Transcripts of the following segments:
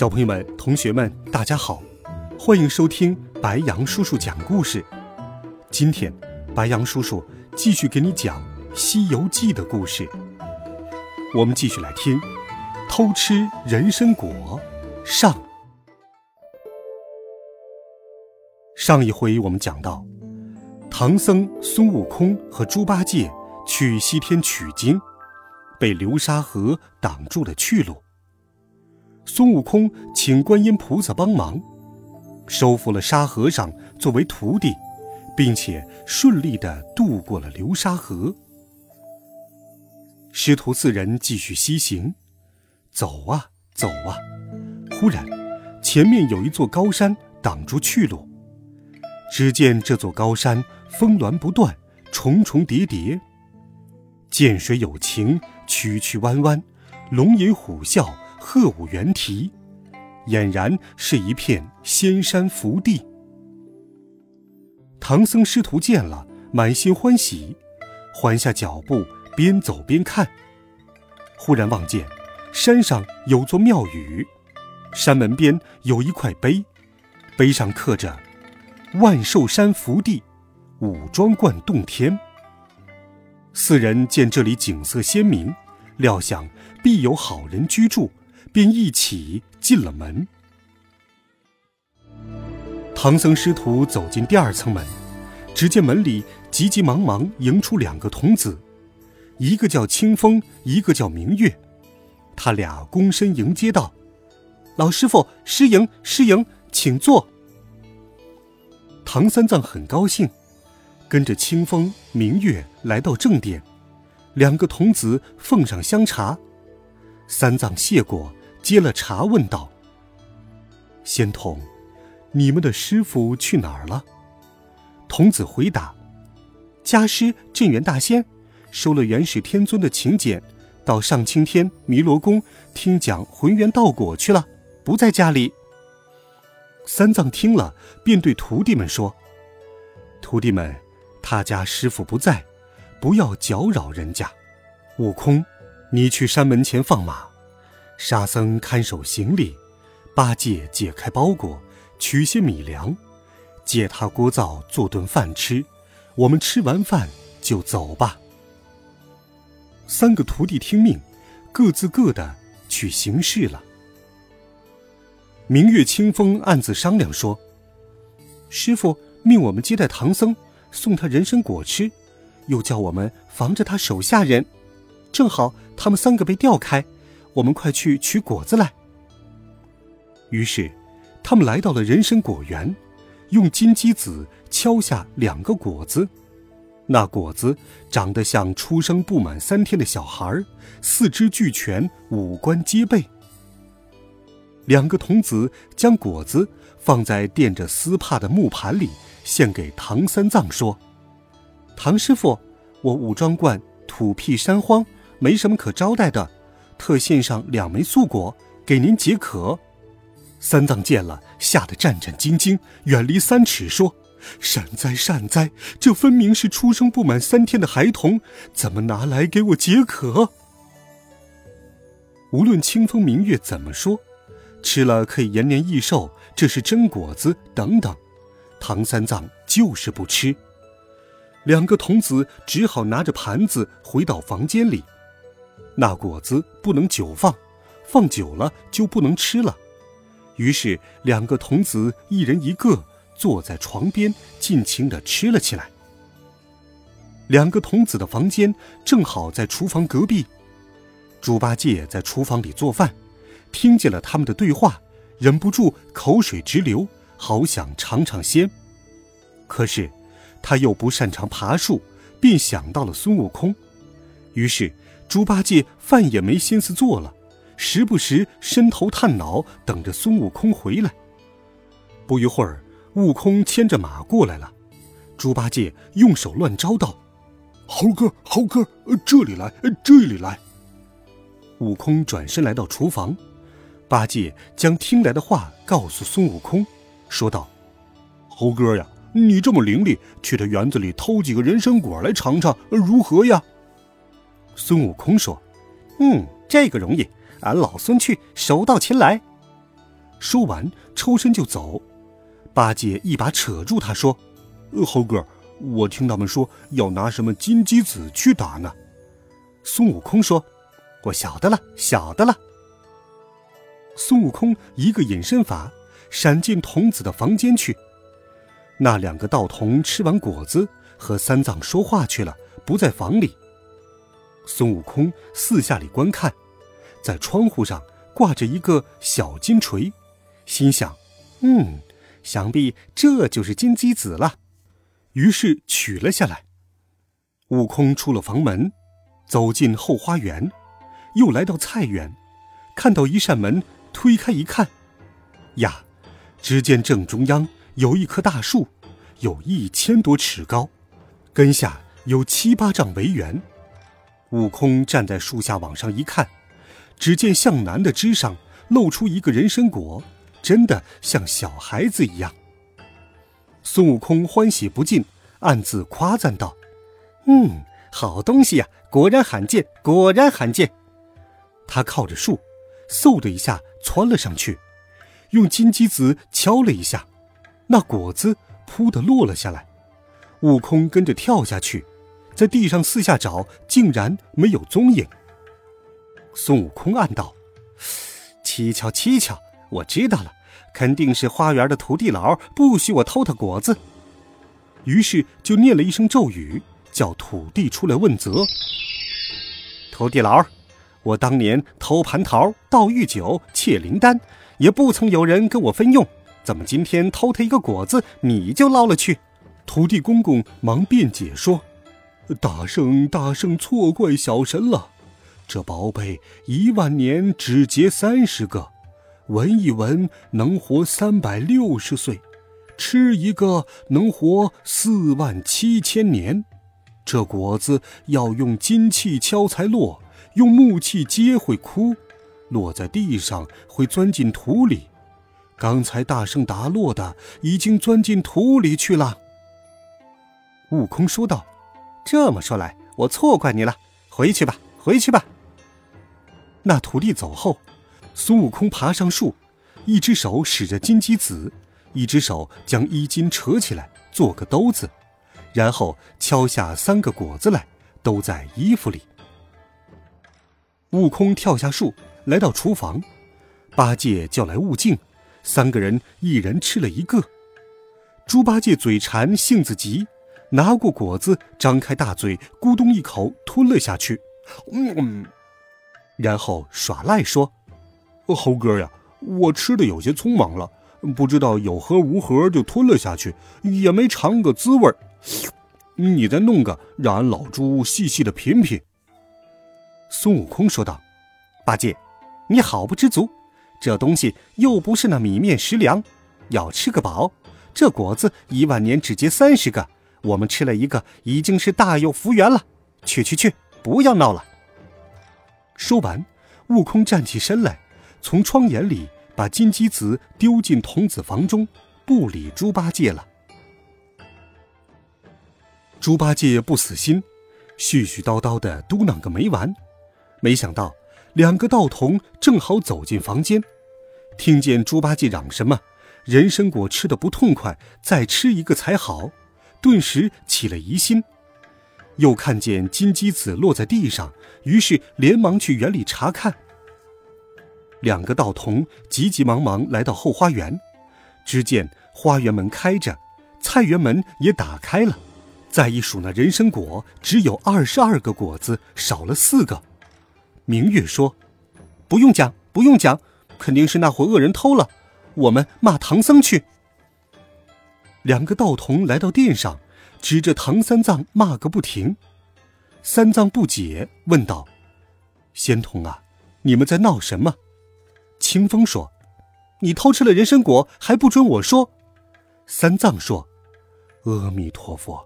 小朋友们、同学们，大家好，欢迎收听白羊叔叔讲故事。今天，白羊叔叔继续给你讲《西游记》的故事。我们继续来听《偷吃人参果》上。上一回我们讲到，唐僧、孙悟空和猪八戒去西天取经，被流沙河挡住了去路。孙悟空请观音菩萨帮忙，收服了沙和尚作为徒弟，并且顺利的渡过了流沙河。师徒四人继续西行，走啊走啊，忽然，前面有一座高山挡住去路。只见这座高山峰峦不断，重重叠叠，涧水有情，曲曲弯弯，龙吟虎啸。鹤舞猿啼，俨然是一片仙山福地。唐僧师徒见了，满心欢喜，缓下脚步，边走边看。忽然望见山上有座庙宇，山门边有一块碑，碑上刻着“万寿山福地，五庄观洞天”。四人见这里景色鲜明，料想必有好人居住。便一起进了门。唐僧师徒走进第二层门，只见门里急急忙忙迎出两个童子，一个叫清风，一个叫明月。他俩躬身迎接道：“老师傅，师迎，师迎，请坐。”唐三藏很高兴，跟着清风、明月来到正殿，两个童子奉上香茶，三藏谢过。接了茶，问道：“仙童，你们的师傅去哪儿了？”童子回答：“家师镇元大仙，收了元始天尊的请柬，到上青天弥罗宫听讲浑元道果去了，不在家里。”三藏听了，便对徒弟们说：“徒弟们，他家师傅不在，不要搅扰人家。悟空，你去山门前放马。”沙僧看守行李，八戒解开包裹，取些米粮，借他锅灶做顿饭吃。我们吃完饭就走吧。三个徒弟听命，各自各的去行事了。明月清风暗自商量说：“师傅命我们接待唐僧，送他人参果吃，又叫我们防着他手下人，正好他们三个被调开。”我们快去取果子来。于是，他们来到了人参果园，用金鸡子敲下两个果子。那果子长得像出生不满三天的小孩，四肢俱全，五官皆备。两个童子将果子放在垫着丝帕的木盘里，献给唐三藏，说：“唐师傅，我武庄观土僻山荒，没什么可招待的。”特献上两枚素果给您解渴。三藏见了，吓得战战兢兢，远离三尺，说：“善哉善哉，这分明是出生不满三天的孩童，怎么拿来给我解渴？”无论清风明月怎么说，吃了可以延年益寿，这是真果子等等，唐三藏就是不吃。两个童子只好拿着盘子回到房间里。那果子不能久放，放久了就不能吃了。于是两个童子一人一个坐在床边，尽情地吃了起来。两个童子的房间正好在厨房隔壁，猪八戒在厨房里做饭，听见了他们的对话，忍不住口水直流，好想尝尝鲜。可是他又不擅长爬树，便想到了孙悟空，于是。猪八戒饭也没心思做了，时不时伸头探脑，等着孙悟空回来。不一会儿，悟空牵着马过来了。猪八戒用手乱招道：“猴哥，猴哥，这里来，这里来。”悟空转身来到厨房，八戒将听来的话告诉孙悟空，说道：“猴哥呀，你这么伶俐，去他园子里偷几个人参果来尝尝，如何呀？”孙悟空说：“嗯，这个容易，俺老孙去，手到擒来。”说完，抽身就走。八戒一把扯住他，说：“猴哥，我听他们说要拿什么金鸡子去打呢。”孙悟空说。我晓得了，晓得了。孙悟空一个隐身法，闪进童子的房间去。那两个道童吃完果子，和三藏说话去了，不在房里。孙悟空四下里观看，在窗户上挂着一个小金锤，心想：“嗯，想必这就是金鸡子了。”于是取了下来。悟空出了房门，走进后花园。又来到菜园，看到一扇门，推开一看，呀，只见正中央有一棵大树，有一千多尺高，根下有七八丈围圆。悟空站在树下往上一看，只见向南的枝上露出一个人参果，真的像小孩子一样。孙悟空欢喜不尽，暗自夸赞道：“嗯，好东西呀，果然罕见，果然罕见。”他靠着树，嗖的一下窜了上去，用金鸡子敲了一下，那果子扑的落了下来。悟空跟着跳下去，在地上四下找，竟然没有踪影。孙悟空暗道：“蹊跷蹊跷，我知道了，肯定是花园的土地佬不许我偷他果子。”于是就念了一声咒语，叫土地出来问责。土地佬。我当年偷蟠桃、盗玉酒、窃灵丹，也不曾有人跟我分用，怎么今天偷他一个果子，你就捞了去？土地公公忙辩解说：“大圣，大圣错怪小神了。这宝贝一万年只结三十个，闻一闻能活三百六十岁，吃一个能活四万七千年。这果子要用金器敲才落。”用木器接会枯，落在地上会钻进土里。刚才大圣打落的已经钻进土里去了。悟空说道：“这么说来，我错怪你了。回去吧，回去吧。”那徒弟走后，孙悟空爬上树，一只手使着金鸡子，一只手将衣襟扯起来做个兜子，然后敲下三个果子来，兜在衣服里。悟空跳下树，来到厨房，八戒叫来悟净，三个人一人吃了一个。猪八戒嘴馋，性子急，拿过果子，张开大嘴，咕咚一口吞了下去。嗯，然后耍赖说：“猴哥呀，我吃的有些匆忙了，不知道有核无核就吞了下去，也没尝个滋味。你再弄个，让俺老猪细细的品品。”孙悟空说道：“八戒，你好不知足，这东西又不是那米面食粮，要吃个饱。这果子一万年只结三十个，我们吃了一个，已经是大有福缘了。去去去，不要闹了。”说完，悟空站起身来，从窗眼里把金鸡子丢进童子房中，不理猪八戒了。猪八戒不死心，絮絮叨叨的嘟囔个没完。没想到，两个道童正好走进房间，听见猪八戒嚷什么“人参果吃的不痛快，再吃一个才好”，顿时起了疑心。又看见金鸡子落在地上，于是连忙去园里查看。两个道童急急忙忙来到后花园，只见花园门开着，菜园门也打开了。再一数，那人参果只有二十二个果子，少了四个。明月说：“不用讲，不用讲，肯定是那伙恶人偷了。我们骂唐僧去。”两个道童来到殿上，指着唐三藏骂个不停。三藏不解，问道：“仙童啊，你们在闹什么？”清风说：“你偷吃了人参果，还不准我说，三藏说：“阿弥陀佛，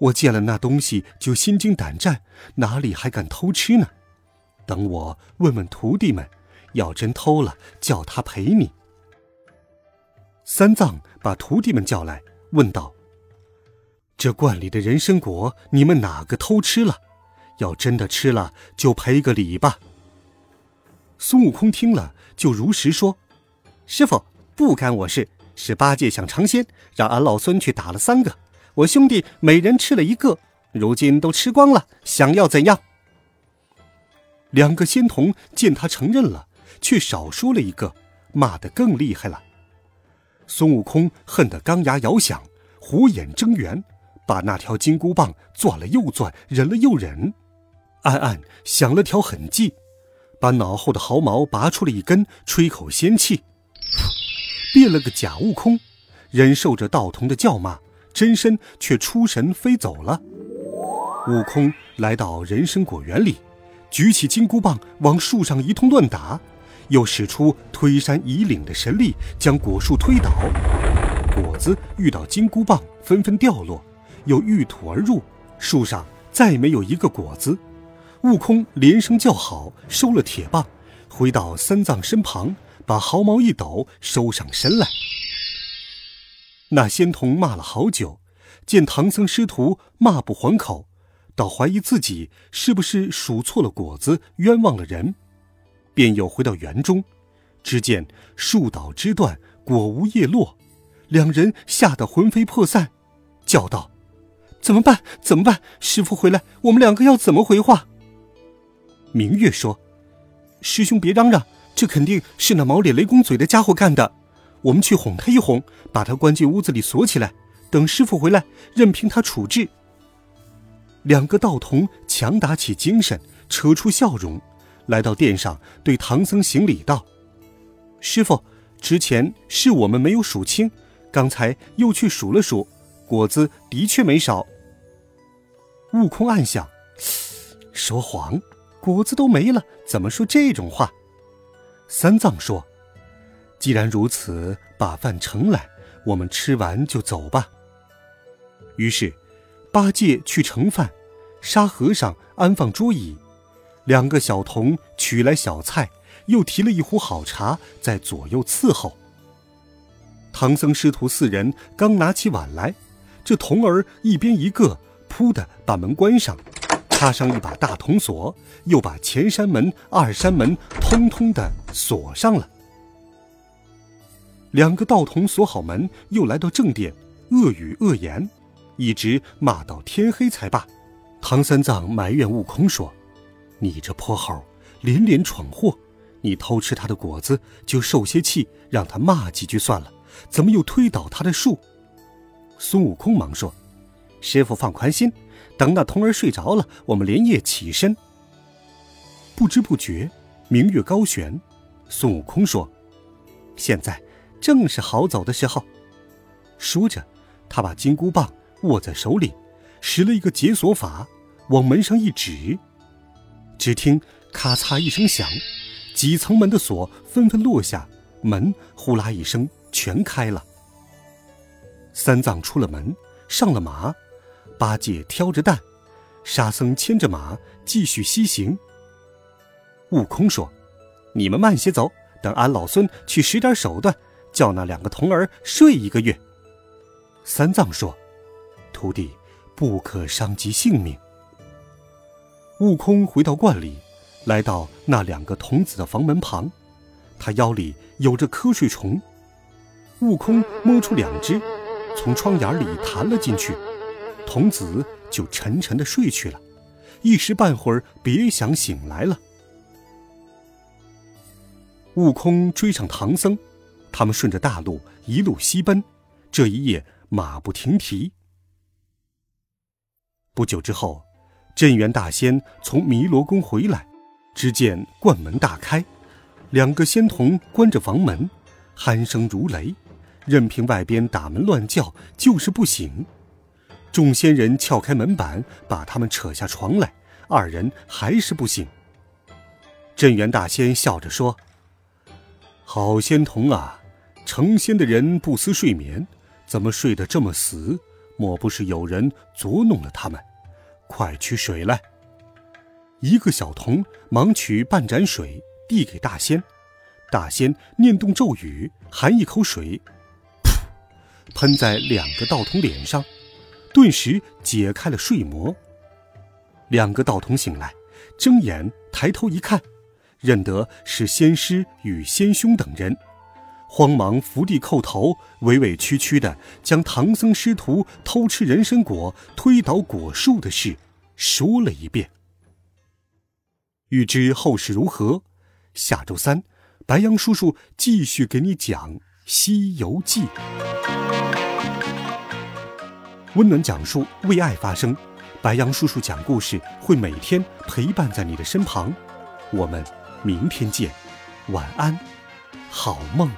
我见了那东西就心惊胆战，哪里还敢偷吃呢？等我问问徒弟们，要真偷了，叫他赔你。”三藏把徒弟们叫来，问道：“这罐里的人参果，你们哪个偷吃了？要真的吃了，就赔个礼吧。”孙悟空听了，就如实说：“师傅，不干我事，是八戒想尝鲜，让俺老孙去打了三个，我兄弟每人吃了一个，如今都吃光了，想要怎样？”两个仙童见他承认了，却少说了一个，骂得更厉害了。孙悟空恨得钢牙咬响，虎眼睁圆，把那条金箍棒攥了又攥，忍了又忍，暗暗想了条狠计，把脑后的毫毛拔出了一根，吹口仙气，变了个假悟空，忍受着道童的叫骂，真身却出神飞走了。悟空来到人参果园里，举起金箍棒往树上一通乱打。又使出推山移岭的神力，将果树推倒，果子遇到金箍棒，纷纷掉落，又遇土而入，树上再没有一个果子。悟空连声叫好，收了铁棒，回到三藏身旁，把毫毛一抖，收上身来。那仙童骂了好久，见唐僧师徒骂不还口，倒怀疑自己是不是数错了果子，冤枉了人。便又回到园中，只见树倒枝断，果无叶落，两人吓得魂飞魄散，叫道：“怎么办？怎么办？师傅回来，我们两个要怎么回话？”明月说：“师兄别嚷嚷，这肯定是那毛脸雷公嘴的家伙干的，我们去哄他一哄，把他关进屋子里锁起来，等师傅回来，任凭他处置。”两个道童强打起精神，扯出笑容。来到殿上，对唐僧行礼道：“师傅，之前是我们没有数清，刚才又去数了数，果子的确没少。”悟空暗想：“说谎，果子都没了，怎么说这种话？”三藏说：“既然如此，把饭盛来，我们吃完就走吧。”于是，八戒去盛饭，沙和尚安放桌椅。两个小童取来小菜，又提了一壶好茶，在左右伺候。唐僧师徒四人刚拿起碗来，这童儿一边一个，扑的把门关上，插上一把大铜锁，又把前山门、二山门通通的锁上了。两个道童锁好门，又来到正殿，恶语恶言，一直骂到天黑才罢。唐三藏埋怨悟空说。你这泼猴，连连闯祸！你偷吃他的果子，就受些气，让他骂几句算了。怎么又推倒他的树？孙悟空忙说：“师傅放宽心，等那童儿睡着了，我们连夜起身。”不知不觉，明月高悬。孙悟空说：“现在正是好走的时候。”说着，他把金箍棒握在手里，使了一个解锁法，往门上一指。只听咔嚓一声响，几层门的锁纷纷落下，门呼啦一声全开了。三藏出了门，上了马，八戒挑着担，沙僧牵着马继续西行。悟空说：“你们慢些走，等俺老孙去使点手段，叫那两个童儿睡一个月。”三藏说：“徒弟不可伤及性命。”悟空回到观里，来到那两个童子的房门旁，他腰里有着瞌睡虫。悟空摸出两只，从窗眼里弹了进去，童子就沉沉的睡去了，一时半会儿别想醒来了。悟空追上唐僧，他们顺着大路一路西奔，这一夜马不停蹄。不久之后。镇元大仙从弥罗宫回来，只见冠门大开，两个仙童关着房门，鼾声如雷，任凭外边打门乱叫，就是不醒。众仙人撬开门板，把他们扯下床来，二人还是不醒。镇元大仙笑着说：“好仙童啊，成仙的人不思睡眠，怎么睡得这么死？莫不是有人捉弄了他们？快取水来！一个小童忙取半盏水，递给大仙。大仙念动咒语，含一口水，噗，喷在两个道童脸上，顿时解开了睡魔。两个道童醒来，睁眼抬头一看，认得是仙师与仙兄等人。慌忙伏地叩头，委委屈屈的将唐僧师徒偷吃人参果、推倒果树的事说了一遍。欲知后事如何，下周三，白杨叔叔继续给你讲《西游记》，温暖讲述，为爱发声。白杨叔叔讲故事会每天陪伴在你的身旁，我们明天见，晚安，好梦。